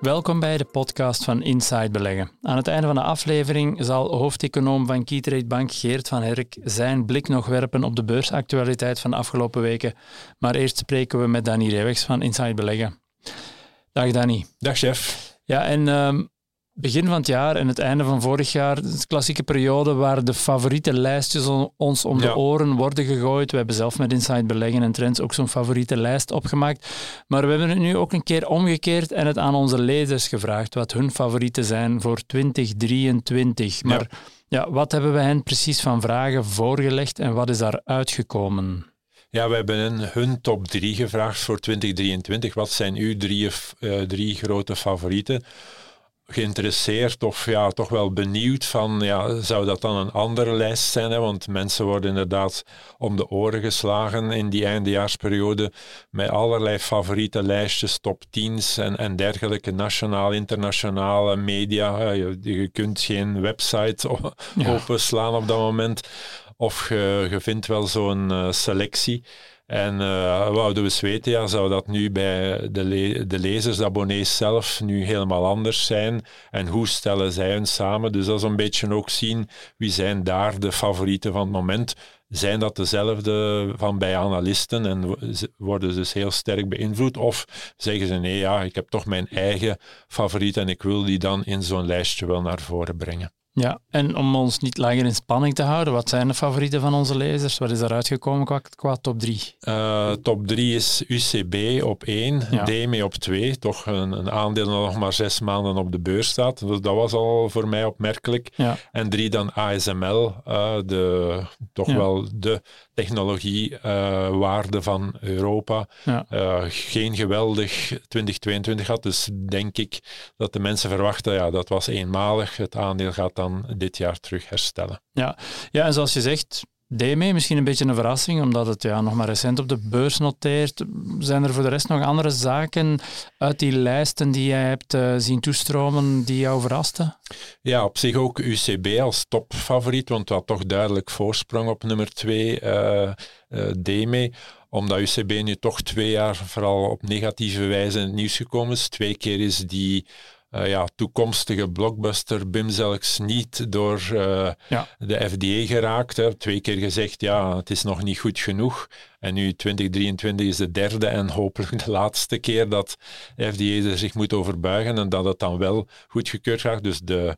Welkom bij de podcast van Inside Beleggen. Aan het einde van de aflevering zal hoofdeconoom van Keytrade Bank Geert van Herk zijn blik nog werpen op de beursactualiteit van de afgelopen weken. Maar eerst spreken we met Danny Rewegs van Inside Beleggen. Dag Danny. Dag chef. Ja, en ehm, begin van het jaar en het einde van vorig jaar, de klassieke periode waar de favoriete lijstjes ons om de oren worden gegooid. We hebben zelf met Inside Beleggen en Trends ook zo'n favoriete lijst opgemaakt. Maar we hebben het nu ook een keer omgekeerd en het aan onze lezers gevraagd wat hun favorieten zijn voor 2023. Maar ja. wat hebben we hen precies van vragen voorgelegd en wat is daar uitgekomen? Ja, we hebben hun top drie gevraagd voor 2023. Wat zijn uw drie, uh, drie grote favorieten? Geïnteresseerd of ja, toch wel benieuwd van, ja, zou dat dan een andere lijst zijn? Hè? Want mensen worden inderdaad om de oren geslagen in die eindejaarsperiode met allerlei favoriete lijstjes, top 10's en, en dergelijke, nationaal, internationale media. Je, je kunt geen website openslaan op dat moment. Of je, vindt wel zo'n uh, selectie. En uh, wouden we eens weten, ja, zou dat nu bij de, de lezers, abonnees zelf, nu helemaal anders zijn? En hoe stellen zij hun samen? Dus dat is een beetje ook zien wie zijn daar de favorieten van het moment. Zijn dat dezelfde van bij analisten en worden ze dus heel sterk beïnvloed? Of zeggen ze nee, ja, ik heb toch mijn eigen favoriet en ik wil die dan in zo'n lijstje wel naar voren brengen? Ja, en om ons niet langer in spanning te houden, wat zijn de favorieten van onze lezers? Wat is daaruit gekomen qua, qua top 3? Uh, eh, top 3 is UCB op 1, ja. DME op 2. Toch een, een, aandeel dat nog maar zes maanden op de beurs staat. Dus dat was al voor mij opmerkelijk. Ja. En 3 dan ASML, uh, eh, de, toch ja. wel de technologiewaarde uh, van Europa. Geen geweldig 2022 had, dus denk ik dat de mensen verwachten, ja, dat was eenmalig. Het aandeel gaat dan dit jaar terug herstellen. Ja, ja en zoals je zegt, DME misschien een beetje een verrassing, omdat het ja, nog maar recent op de beurs noteert. Zijn er voor de rest nog andere zaken uit die lijsten die jij hebt uh, zien toestromen die jou verrasten? Ja, op zich ook UCB als topfavoriet, want had toch duidelijk voorsprong op nummer 2, uh, uh, DME omdat UCB nu toch twee jaar vooral op negatieve wijze in het nieuws gekomen is. Twee keer is die uh, ja, toekomstige blockbuster Bimzelks niet door uh, ja. de FDA geraakt. Hè. Twee keer gezegd, ja, het is nog niet goed genoeg. En nu 2023 is de derde en hopelijk de laatste keer dat FDA er zich moet overbuigen en dat het dan wel goedgekeurd gaat. Dus de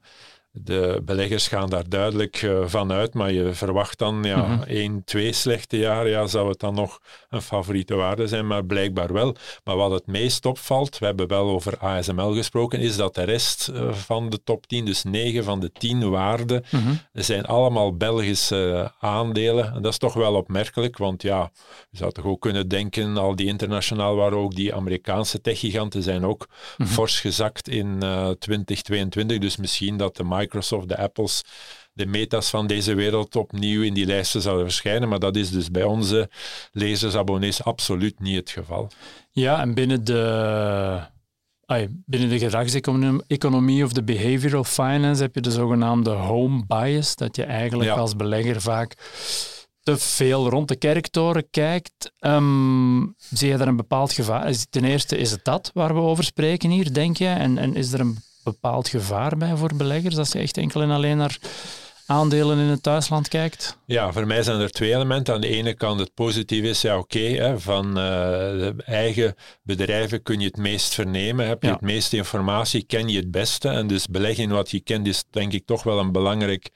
de beleggers gaan daar duidelijk uh, van uit, maar je verwacht dan ja, mm één, twee slechte jaren, ja, zou het dan nog een favoriete waarde zijn, maar blijkbaar wel. Maar wat het meest opvalt, we hebben wel over ASML gesproken, is dat de rest uh, van de top 10, dus 9 van de 10 waarden, mm zijn allemaal Belgische aandelen. En dat is toch wel opmerkelijk, want ja, je zou toch ook kunnen denken, al die internationaal waar ook die Amerikaanse techgiganten zijn ook mm fors gezakt in uh, 2022, dus misschien dat de Microsoft, de Apples, de metas van deze wereld opnieuw in die lijsten zouden verschijnen. Maar dat is dus bij onze lezers, abonnees absoluut niet het geval. Ja, en binnen de, binnen de gedragseconomie of de behavioral finance heb je de zogenaamde home bias, dat je eigenlijk als belegger vaak te veel rond de kerktoren kijkt, um, zie je daar een bepaald gevaar? Ten eerste, is het dat waar we over spreken hier, denk je? En, en is er een bepaald gevaar bij voor beleggers als je echt enkel en alleen naar aandelen in het thuisland kijkt? Ja, voor mij zijn er twee elementen. Aan de ene kant het positieve is, ja oké, van uh, de eigen bedrijven kun je het meest vernemen, heb je het meeste informatie, ken je het beste. En dus beleggen in wat je kent is denk ik toch wel een belangrijk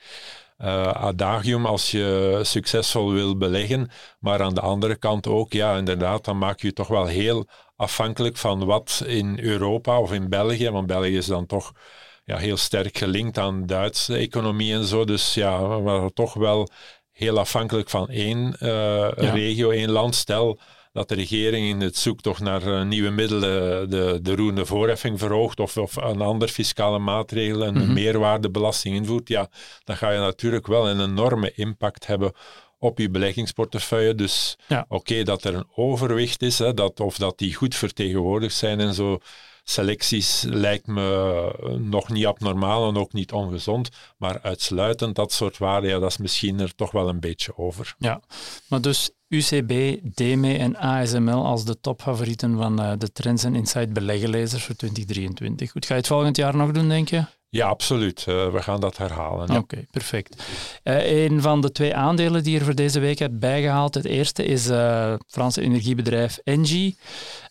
uh, adagium als je succesvol wil beleggen. Maar aan de andere kant ook, ja, inderdaad, dan maak je toch wel heel afhankelijk van wat in Europa of in België, want België is dan toch ja, heel sterk gelinkt aan Duitse economie en zo. Dus ja, we waren toch wel heel afhankelijk van één uh, regio, één land. Stel, dat de regering in het zoektocht naar uh, nieuwe middelen de, de roerende voorheffing verhoogt of, of een ander fiscale maatregel, een mm meerwaardebelasting invoert, ja, dan ga je natuurlijk wel een enorme impact hebben op je beleggingsportefeuille. Dus oké, dat er een overwicht is, hè, dat, of dat die goed vertegenwoordigd zijn en zo. Selecties lijkt me nog niet abnormaal en ook niet ongezond, maar uitsluitend dat soort waarden, ja, dat is misschien er toch wel een beetje over. Ja, maar dus UCB, DME en ASML als de topfavorieten van uh, de Trends en Insight beleggenlezers voor 2023. Goed, ga je het volgend jaar nog doen, denk je? Ja, absoluut. Uh, we gaan dat herhalen. Oké, perfect. Uh, een van de twee aandelen die je voor deze week hebt bijgehaald, het eerste is het Franse energiebedrijf Engie.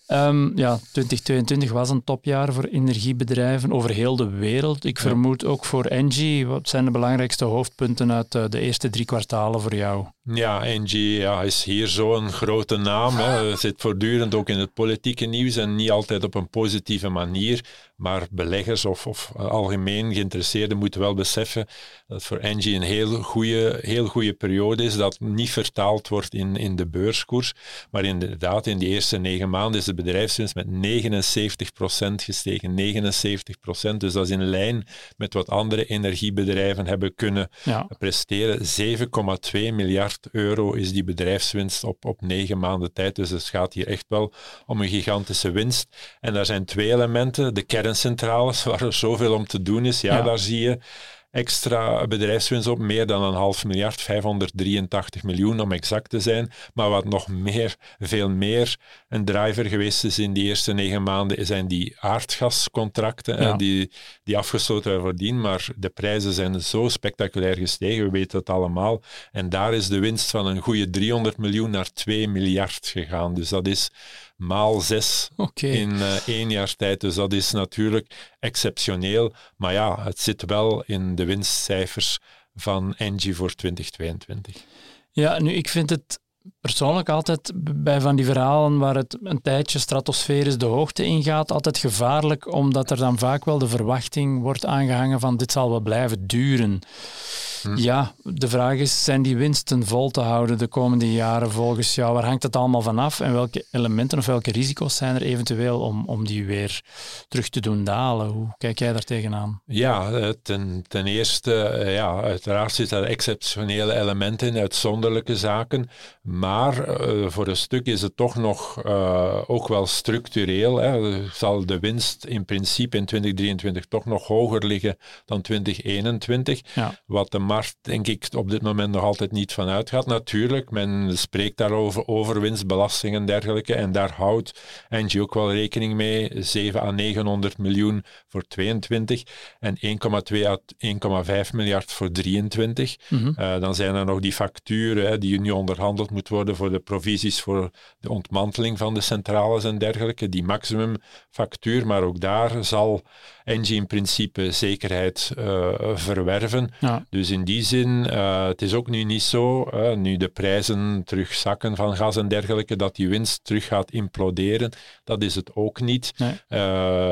Um, ja, 2022 was een topjaar voor energiebedrijven over heel de wereld. Ik vermoed ook voor Engie. Wat zijn de belangrijkste hoofdpunten uit de eerste drie kwartalen voor jou? Ja, Engie ja, is hier zo'n grote naam. Hè. Zit voortdurend ook in het politieke nieuws en niet altijd op een positieve manier. Maar beleggers of, of algemeen geïnteresseerden moeten wel beseffen dat voor Engie een heel goede, heel goede periode is, dat niet vertaald wordt in, in de beurskoers. Maar inderdaad, in die eerste negen maanden is de bedrijfswinst met 79% gestegen. 79%. Dus dat is in lijn met wat andere energiebedrijven hebben kunnen presteren. 7,2 miljard euro is die bedrijfswinst op, op negen maanden tijd. Dus het gaat hier echt wel om een gigantische winst. En daar zijn twee elementen. De kerncentrales, waar er zoveel om te doen is. ja. daar zie je extra bedrijfswinst op, meer dan een half miljard, 583 miljoen om exact te zijn. Maar wat nog meer, veel meer een driver geweest is in die eerste negen maanden, zijn die aardgascontracten die, die afgesloten werden voordien. Maar de prijzen zijn zo spectaculair gestegen, we weten het allemaal. En daar is de winst van een goede 300 miljoen naar 2 miljard gegaan. Dus dat is maal zes in uh, één jaar tijd. Dus dat is natuurlijk exceptioneel. Maar ja, het zit wel in de winstcijfers van Engie voor 2022. Ja, nu ik vind het persoonlijk altijd bij van die verhalen waar het een tijdje stratosferisch de hoogte ingaat, altijd gevaarlijk, omdat er dan vaak wel de verwachting wordt aangehangen van dit zal wel blijven duren. Hm. Ja, de vraag is, zijn die winsten vol te houden de komende jaren volgens jou? Waar hangt het allemaal van af en welke elementen of welke risico's zijn er eventueel om, om die weer terug te doen dalen? Hoe kijk jij daar tegenaan? Ja, ten, ten eerste, eh, ja, uiteraard zitten er exceptionele elementen in, uitzonderlijke zaken, maar uh, voor een stuk is het toch nog uh, ook wel structureel. Hè. Zal de winst in principe in 2023 toch nog hoger liggen dan 2021, ja. wat de markt denk ik op dit moment nog altijd niet van uitgaat. Natuurlijk, men spreekt daarover, over winstbelastingen en dergelijke, en daar houdt Engie ook wel rekening mee, 7 à 900 miljoen voor 22 en 1,2 à 1,5 miljard voor 23. Mm uh, dan zijn er nog die facturen hè, die nu onderhandeld moet worden voor de provisies voor de ontmanteling van de centrales en dergelijke, die maximumfactuur, maar ook daar zal Engie in principe zekerheid uh, verwerven. Ja. Dus in die zin, uh, het is ook nu niet zo, uh, nu de prijzen terugzakken van gas en dergelijke, dat die winst terug gaat imploderen. Dat is het ook niet. Nee.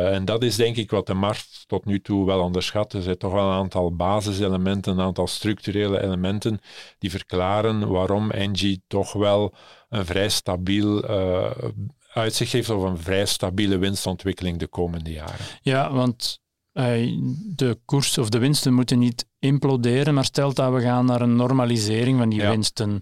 en dat is denk ik wat de markt tot nu toe wel onderschat. Er zijn toch wel een aantal basiselementen, een aantal structurele elementen die verklaren waarom Engie toch wel een vrij stabiel uh, uitzicht heeft op een vrij stabiele winstontwikkeling de komende jaren. Ja, want uh, de koers of de winsten moeten niet imploderen, maar stelt dat we gaan naar een normalisering van die winsten.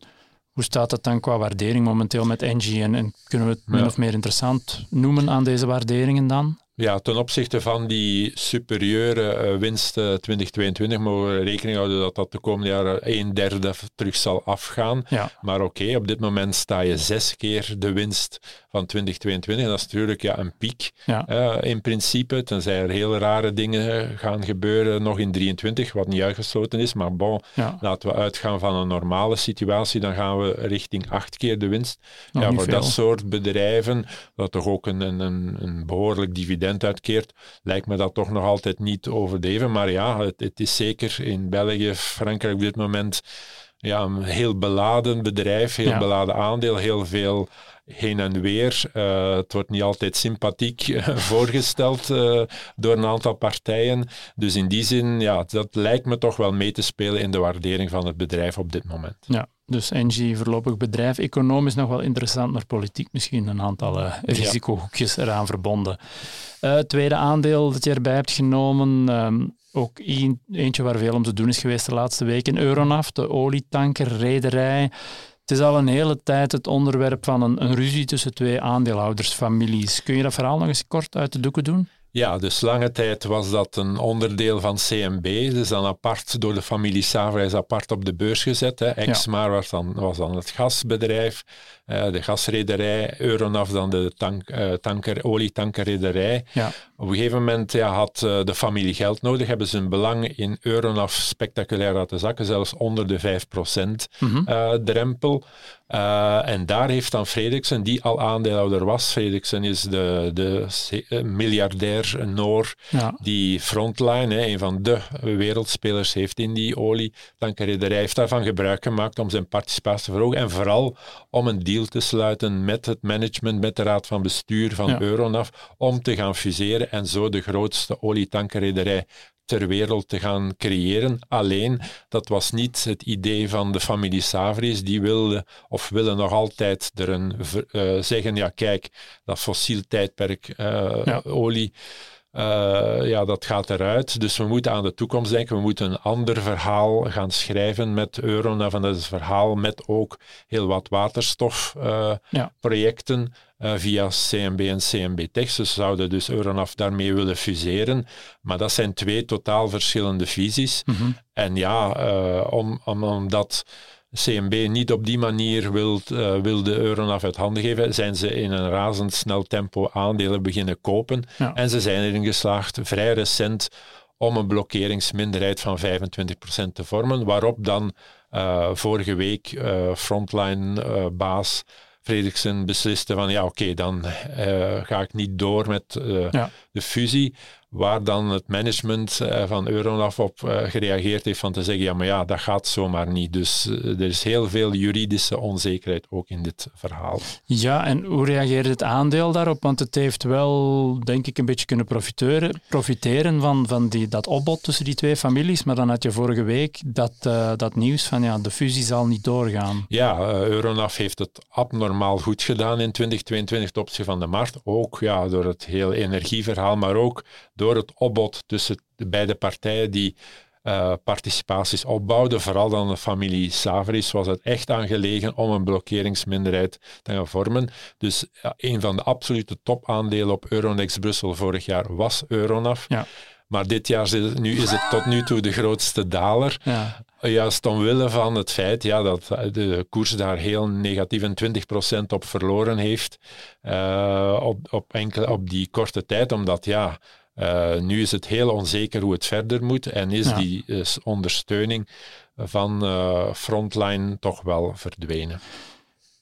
Hoe staat het dan qua waardering momenteel met? En, en kunnen we het min of meer interessant noemen aan deze waarderingen dan? Ja, ten opzichte van die superieure uh, winst 2022 mogen we rekening houden dat dat de komende jaren een derde terug zal afgaan. Ja. Maar oké, op dit moment sta je zes keer de winst van 2022. Dat is natuurlijk ja, een piek ja. Uh, in principe, tenzij er heel rare dingen gaan gebeuren nog in 23, wat niet uitgesloten is. Maar bon, ja. laten we uitgaan van een normale situatie, dan gaan we richting acht keer de winst. ja, voor dat soort bedrijven, dat toch ook een, een, een behoorlijk dividend uitkeert, lijkt me dat toch nog altijd niet overdreven. Maar ja, het, het is zeker in België, Frankrijk op dit moment ja, een heel beladen bedrijf, heel beladen aandeel, heel veel heen en weer. Uh, het wordt niet altijd sympathiek uh, voorgesteld uh, door een aantal partijen. Dus in die zin, ja, dat lijkt me toch wel mee te spelen in de waardering van het bedrijf op dit moment. Ja, Dus Engie voorlopig bedrijf, economisch nog wel interessant, maar politiek misschien een aantal uh, risicohoekjes eraan verbonden. Tweede aandeel dat je erbij hebt genomen, ehm, ook eentje waar veel om te doen is geweest de laatste weken, Euronav, de olietankerrederij. Het is al een hele tijd het onderwerp van een, een ruzie tussen twee aandeelhoudersfamilies. Kun je dat verhaal nog eens kort uit de doeken doen? Ja, dus lange tijd was dat een onderdeel van CMB. Dus dan apart door de familie Savrijs apart op de beurs gezet. Hè. Exmar was, dan, was dan het gasbedrijf, uh, de gasrederij. Euronav dan de tank, uh, tanker, olietankerrederij. Ja. Op een gegeven moment ja, had uh, de familie geld nodig. Hebben ze hun belang in Euronav spectaculair laten zakken. Zelfs onder de 5% mm -hmm. drempel. En daar heeft dan Fredriksen, die al aandeelhouder was, Fredriksen is de, de miljardair Noor, ja. die Frontline, hè, een van de wereldspelers, heeft in die olietankerrederij, heeft daarvan gebruik gemaakt om zijn participatie te verhogen en vooral om een deal te sluiten met het management, met de raad van bestuur van ja. Euronav, om te gaan fuseren en zo de grootste olietankerrederij ter wereld te gaan creëren. Alleen, dat was niet het idee van de familie Savris. Die wilden of willen nog altijd er een, uh, zeggen, ja kijk, dat fossiel tijdperk uh, olie... Uh, ja, dat gaat eruit. Dus we moeten aan de toekomst denken. We moeten een ander verhaal gaan schrijven met Euronav. En dat is een verhaal met ook heel wat waterstofprojecten. Uh, ja. Eh, via CMB en CMB Tech. Ze zouden dus Euronav daarmee willen fuseren. Maar dat zijn twee totaal verschillende visies. Mm En ja, uh, om, om, omdat CMB niet op die manier wil, uh, wilde Euronav uit handen geven, zijn ze in een razendsnel tempo aandelen beginnen kopen. Ja. En ze zijn erin geslaagd, vrij recent, om een blokkeringsminderheid van 25% te vormen, waarop dan uh, vorige week uh, frontline-baas Fredriksen besliste van ja, oké, dan ga ik niet door met ja. de fusie waar dan het management uh, van Euronav op uh, gereageerd heeft van te zeggen, ja, maar ja, dat gaat zomaar niet. Dus uh, er is heel veel juridische onzekerheid ook in dit verhaal. Ja, en hoe reageert het aandeel daarop? Want het heeft wel, denk ik, een beetje kunnen profiteren, profiteren van, van die, dat opbod tussen die twee families, maar dan had je vorige week dat, dat nieuws van, ja, de fusie zal niet doorgaan. Ja, Euronav heeft het abnormaal goed gedaan in 2022 ten opzichte van de markt. Ook ja, door het hele energieverhaal, maar ook door het opbod tussen de beide partijen die uh, participaties opbouwden, vooral dan de familie Savris, was het echt aangelegen om een blokkeringsminderheid te gaan vormen. Dus ja, een van de absolute topaandelen op Euronext Brussel vorig jaar was Euronav. Ja. Maar dit jaar nu is het tot nu toe de grootste daler. Ja. Juist omwille van het feit ja, dat de koers daar heel negatief een 20% op verloren heeft. Uh, op, op, enkele, op die korte tijd, omdat ja, uh, nu is het heel onzeker hoe het verder moet en is die is ondersteuning van uh, Frontline toch wel verdwenen.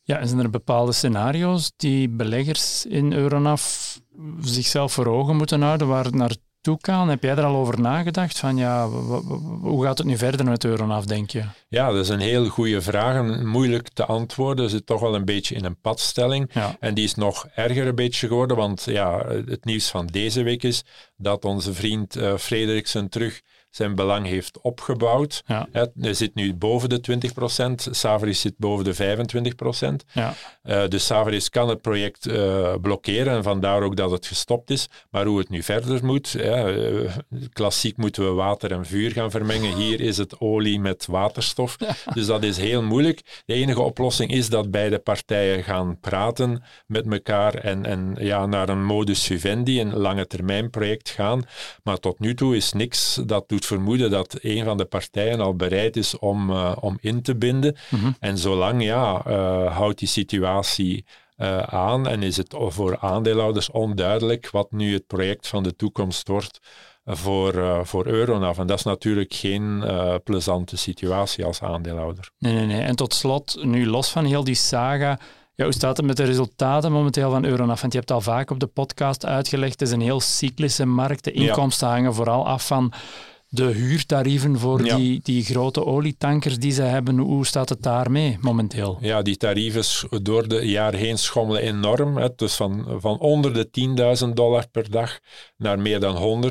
Ja, en zijn er bepaalde scenario's die beleggers in Euronav zichzelf voor ogen moeten houden waar het naartoe kan? Heb jij er al over nagedacht? Van ja, hoe gaat het nu verder met Euronav, denk je? Ja, dat is een heel goede vraag. moeilijk te antwoorden. Zit toch wel een beetje in een padstelling. En die is nog erger een beetje geworden, want ja, het nieuws van deze week is dat onze vriend uh, Frederiksen terug zijn belang heeft opgebouwd. Ja. Hij zit nu boven de 20%, Savris zit boven de 25%. Ja. Uh, dus Savris kan het project uh, blokkeren en vandaar ook dat het gestopt is. Maar hoe het nu verder moet, uh, klassiek moeten we water en vuur gaan vermengen. Hier is het olie met waterstof. Dus dat is heel moeilijk. De enige oplossing is dat beide partijen gaan praten met elkaar en, en ja, naar een modus vivendi, een lange termijn project gaan. Maar tot nu toe is niks dat doet vermoeden dat een van de partijen al bereid is om, uh, om in te binden. Mhm. En zolang ja, uh, houdt die situatie uh, aan en is het voor aandeelhouders onduidelijk wat nu het project van de toekomst wordt voor, uh, voor Euronav. En dat is natuurlijk geen uh, plezante situatie als aandeelhouder. Nee, nee, nee. En tot slot, nu los van heel die saga, ja, hoe staat het met de resultaten momenteel van Euronav? Want je hebt al vaak op de podcast uitgelegd, het is een heel cyclische markt. De inkomsten hangen vooral af van de huurtarieven voor die, die grote olietankers die ze hebben, hoe staat het daarmee momenteel? Ja, die tarieven door de jaren heen schommelen enorm. Hè. Dus van, van onder de 10.000 dollar per dag naar meer dan 100.000.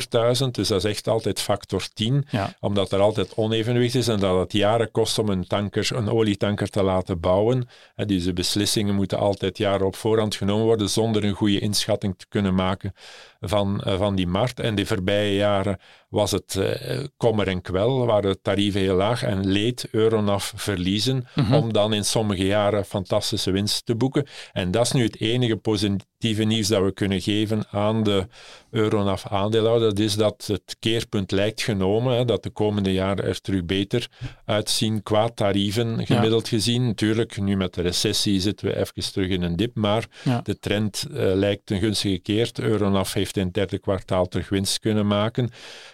Dus dat is echt altijd factor 10, omdat er altijd onevenwicht is en dat het jaren kost om een, tanker, een olietanker te laten bouwen. Hè. Dus beslissingen moeten altijd jaren op voorhand genomen worden zonder een goede inschatting te kunnen maken van, eh, van die markt. En de voorbije jaren was het uh, kommer en kwel, waren de tarieven heel laag en leed Euronaf verliezen, mhm. om dan in sommige jaren fantastische winst te boeken. En dat is nu het enige positieve nieuws dat we kunnen geven aan de Euronaf aandeelhouder. Dat is dat het keerpunt lijkt genomen, hè, dat de komende jaren er terug beter uitzien qua tarieven, gemiddeld gezien. Natuurlijk, nu met de recessie zitten we even terug in een dip, maar de trend uh, lijkt een gunstige keer. Euronaf heeft in het derde kwartaal terug winst kunnen maken.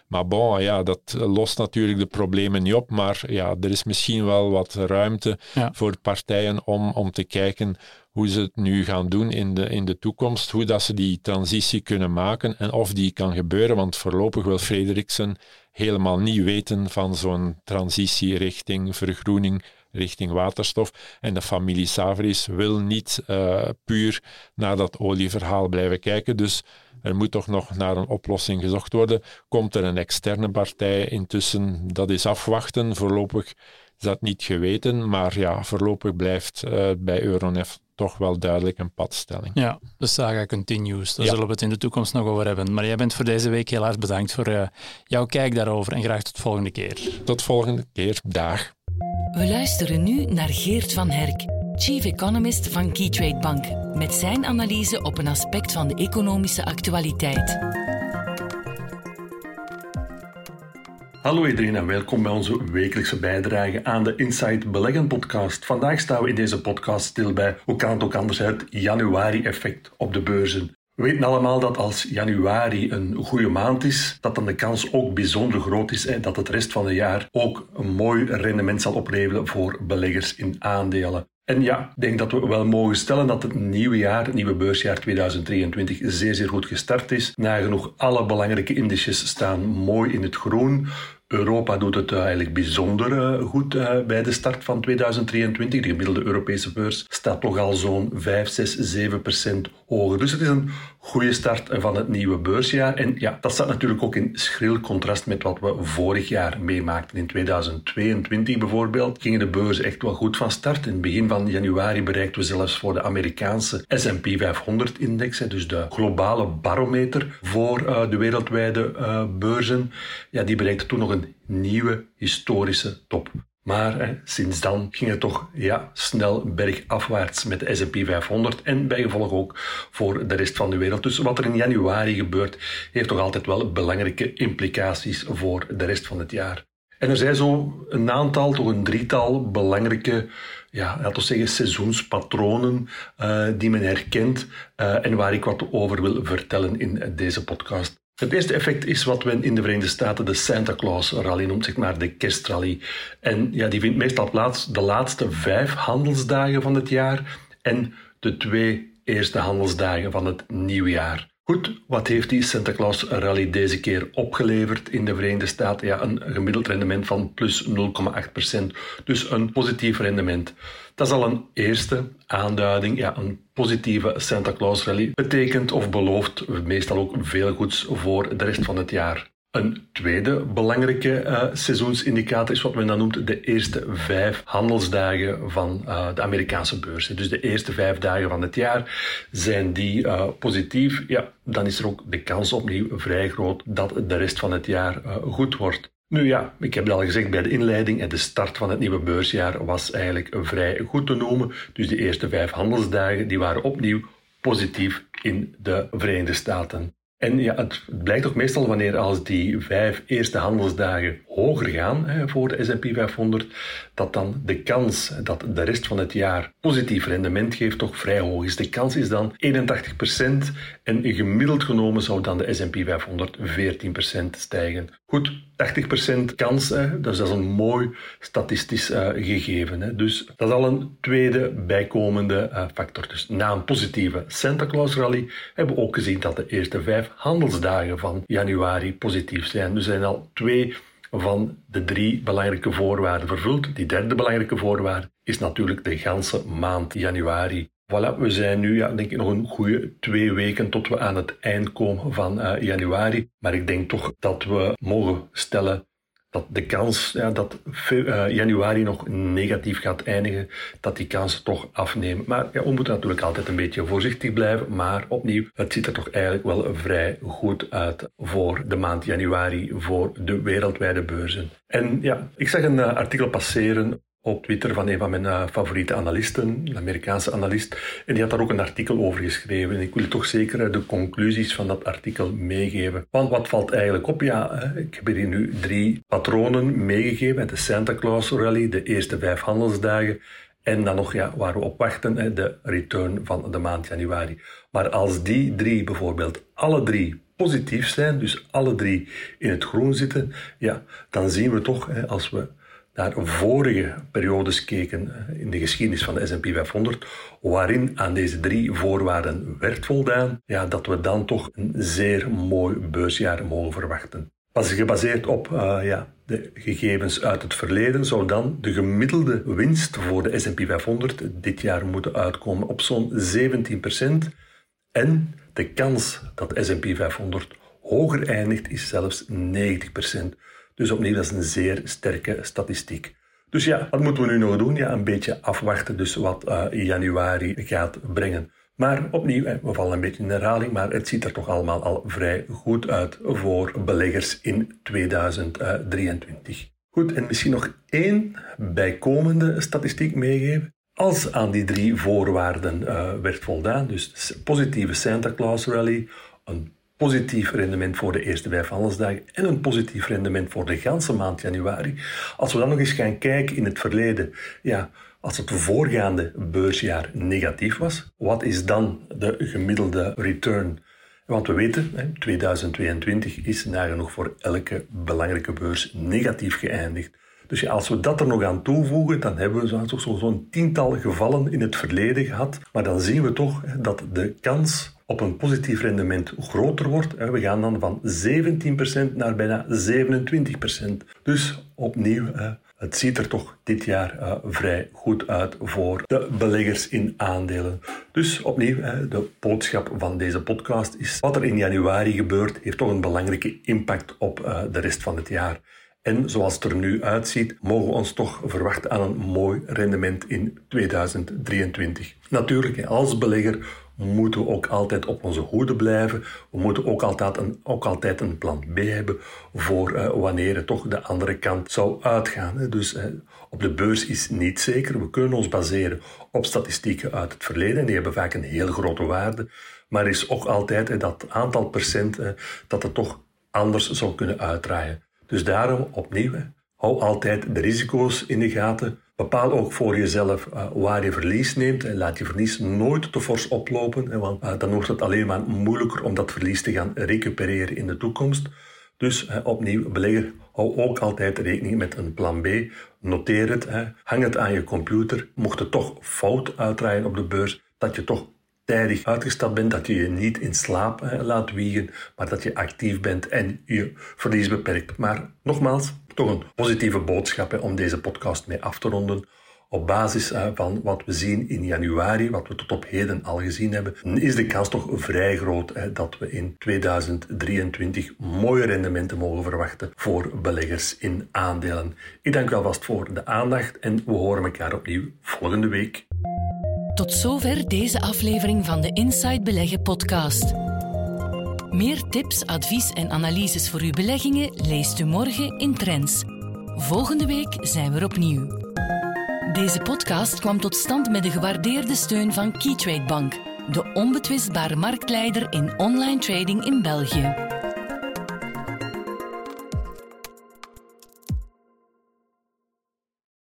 Maar bon, ja, dat lost natuurlijk de problemen niet op. Maar ja, er is misschien wel wat ruimte voor partijen om, om te kijken hoe ze het nu gaan doen in de, in de toekomst, hoe dat ze die transitie kunnen maken en of die kan gebeuren. Want voorlopig wil Frederiksen helemaal niet weten van zo'n transitie richting vergroening, richting waterstof. En de familie Savris wil niet uh, puur naar dat olieverhaal blijven kijken. Dus er moet toch nog naar een oplossing gezocht worden. Komt er een externe partij intussen? Dat is afwachten. Voorlopig is dat niet geweten, maar ja, voorlopig blijft uh, bij Euronef toch wel duidelijk een padstelling. Ja, de saga continues. Daar zullen we het in de toekomst nog over hebben. Maar jij bent voor deze week heel erg bedankt voor uh, jouw kijk daarover en graag tot volgende keer. Tot volgende keer. Dag. We luisteren nu naar Geert van Herk, Chief Economist van Keytrade Bank, met zijn analyse op een aspect van de economische actualiteit. Hallo iedereen en welkom bij onze wekelijkse bijdrage aan de Inside Beleggen podcast. Vandaag staan we in deze podcast stil bij, hoe kan het ook anders uit, januari-effect op de beurzen. We weten allemaal dat als januari een goede maand is, dat dan de kans ook bijzonder groot is hè, dat het rest van het jaar ook een mooi rendement zal opleveren voor beleggers in aandelen. En ja, ik denk dat we wel mogen stellen dat het nieuwe jaar, het nieuwe beursjaar 2023, zeer zeer goed gestart is. Nagenoeg alle belangrijke indices staan mooi in het groen. Europa doet het eigenlijk bijzonder eh, goed eh, bij de start van 2023. De gemiddelde Europese beurs staat toch al zo'n 5, 6, 7 procent hoger. Dus het is een goede start van het nieuwe beursjaar. En ja, dat staat natuurlijk ook in schril contrast met wat we vorig jaar meemaakten. In 2022 bijvoorbeeld gingen de beurzen echt wel goed van start. In het begin van januari bereikten we zelfs voor de Amerikaanse S&P 500-index, dus de globale barometer voor uh, de wereldwijde uh, beurzen. Ja, die bereikte toen nog een nieuwe historische top. Maar sinds dan ging het toch ja, snel bergafwaarts met de S&P 500 en bijgevolg ook voor de rest van de wereld. Dus wat er in januari gebeurt, heeft toch altijd wel belangrijke implicaties voor de rest van het jaar. En er zijn zo een aantal, toch een drietal belangrijke, ja, laten we zeggen, seizoenspatronen uh, die men herkent uh, en waar ik wat over wil vertellen in deze podcast. Het eerste effect is wat men in de Verenigde Staten de Santa Claus rally noemt, zeg maar de kerstrally. En ja, die vindt meestal plaats de laatste vijf handelsdagen van het jaar en de twee eerste handelsdagen van het nieuwjaar. Goed, wat heeft die Santa Claus Rally deze keer opgeleverd in de Verenigde Staten? Ja, een gemiddeld rendement van plus 0,8%. Dus een positief rendement. Dat is al een eerste aanduiding. Ja, een positieve Santa Claus Rally betekent of belooft meestal ook veel goeds voor de rest van het jaar. Een tweede belangrijke uh, seizoensindicator is wat men dan noemt de eerste vijf handelsdagen van uh, de Amerikaanse beurs. Dus de eerste vijf dagen van het jaar zijn die uh, positief. Ja, dan is er ook de kans opnieuw vrij groot dat de rest van het jaar goed wordt. Nu ja, ik heb al gezegd bij de inleiding en de start van het nieuwe beursjaar was eigenlijk vrij goed te noemen. Dus de eerste vijf handelsdagen die waren opnieuw positief in de Verenigde Staten. En ja, het blijkt ook meestal wanneer als die vijf eerste handelsdagen hoger gaan voor de S&P 500, dat dan de kans dat de rest van het jaar positief rendement geeft toch vrij hoog is. De kans is dan 81% en gemiddeld genomen zou dan de S&P 500 14% stijgen. Goed, 80% kans, dus dat is een mooi statistisch uh, gegeven. Hè. Dus dat is al een tweede bijkomende uh, factor. Dus na een positieve Santa Claus rally hebben we ook gezien dat de eerste vijf handelsdagen van januari positief zijn. Dus er zijn al twee van de drie belangrijke voorwaarden vervuld. Die derde belangrijke voorwaarde is natuurlijk de ganse maand januari. Voilà, we zijn nu, ja, denk ik, nog een goede twee weken tot we aan het eind komen van uh, januari. Maar ik denk toch dat we mogen stellen dat de kans ja, dat uh, januari nog negatief gaat eindigen, dat die kans toch afnemen. Maar ja, we moeten natuurlijk altijd een beetje voorzichtig blijven. Maar opnieuw, het ziet er toch eigenlijk wel vrij goed uit voor de maand januari, voor de wereldwijde beurzen. En ja, ik zag een uh, artikel passeren op Twitter van een van mijn uh, favoriete analisten, een Amerikaanse analist. En die had daar ook een artikel over geschreven. En ik wil toch zeker de conclusies van dat artikel meegeven. Want wat valt eigenlijk op? Ja, ik heb hier nu drie patronen meegegeven. De Santa Claus Rally, de eerste vijf handelsdagen. En dan nog ja, waar we op wachten, de return van de maand januari. Maar als die drie bijvoorbeeld alle drie positief zijn, dus alle drie in het groen zitten, ja, dan zien we toch, als we naar vorige periodes keken eh, in de geschiedenis van de S&P 500, waarin aan deze drie voorwaarden werd voldaan, ja, dat we dan toch een zeer mooi beursjaar mogen verwachten. Pas gebaseerd op uh, ja, de gegevens uit het verleden zou dan de gemiddelde winst voor de S&P 500 dit jaar moeten uitkomen op zo'n 17%. En de kans dat S&P 500 hoger eindigt is zelfs 90%. Dus opnieuw, dat is een zeer sterke statistiek. Dus ja, wat moeten we nu nog doen? Ja, een beetje afwachten dus wat uh, januari gaat brengen. Maar opnieuw, we vallen een beetje in herhaling, maar het ziet er toch allemaal al vrij goed uit voor beleggers in 2023. Goed, en misschien nog één bijkomende statistiek meegeven. Als aan die drie voorwaarden uh, werd voldaan, dus positieve Santa Claus Rally, een positief rendement voor de eerste vijf handelsdagen en een positief rendement voor de ganse maand januari. Als we dan nog eens gaan kijken in het verleden, ja, als het voorgaande beursjaar negatief was, wat is dan de gemiddelde return? Want we weten, 2022 is nagenoeg voor elke belangrijke beurs negatief geëindigd. Dus als we dat er nog aan toevoegen, dan hebben we zo'n zo, zo tiental gevallen in het verleden gehad. Maar dan zien we toch dat de kans op een positief rendement groter wordt. We gaan dan van 17% naar bijna 27%. Dus opnieuw, het ziet er toch dit jaar uh, vrij goed uit voor de beleggers in aandelen. Dus opnieuw, de boodschap van deze podcast is: wat er in januari gebeurt, heeft toch een belangrijke impact op uh, de rest van het jaar. En zoals het er nu uitziet, mogen we ons toch verwachten aan een mooi rendement in 2023. Natuurlijk, als belegger moeten we ook altijd op onze hoede blijven. We moeten ook altijd een, ook altijd een plan B hebben voor uh, wanneer het toch de andere kant zou uitgaan. Hè. Dus uh, op de beurs is niet zeker. We kunnen ons baseren op statistieken uit het verleden. En die hebben vaak een heel grote waarde. Maar er is ook altijd dat aantal procent uh, dat het toch anders zou kunnen uitdraaien. Dus daarom opnieuw, hou altijd de risico's in de gaten. Bepaal ook voor jezelf uh, waar je verlies neemt en laat je verlies nooit te fors oplopen, want uh, dan wordt het alleen maar moeilijker om dat verlies te gaan recupereren in de toekomst. Dus opnieuw, belegger, hou ook altijd rekening met een plan B. Noteer het, hang het aan je computer. Mocht het toch fout uitdraaien op de beurs, dat je toch tijdig uitgestapt bent, dat je je niet in slaap laat wiegen, maar dat je actief bent en je verlies beperkt. Maar nogmaals, toch een positieve boodschap om deze podcast mee af te ronden. Op basis uh, van wat we zien in januari, wat we tot op heden al gezien hebben, is de kans toch vrij groot hè, dat we in 2023 mooie rendementen mogen verwachten voor beleggers in aandelen. Ik dank u alvast voor de aandacht en we horen elkaar opnieuw volgende week. Tot zover deze aflevering van de Inside Beleggen podcast. Meer tips, advies en analyses voor uw beleggingen leest u morgen in Trends. Volgende week zijn we opnieuw. Deze podcast kwam tot stand met de gewaardeerde steun van Keytrade Bank, de onbetwistbare marktleider in online trading in België.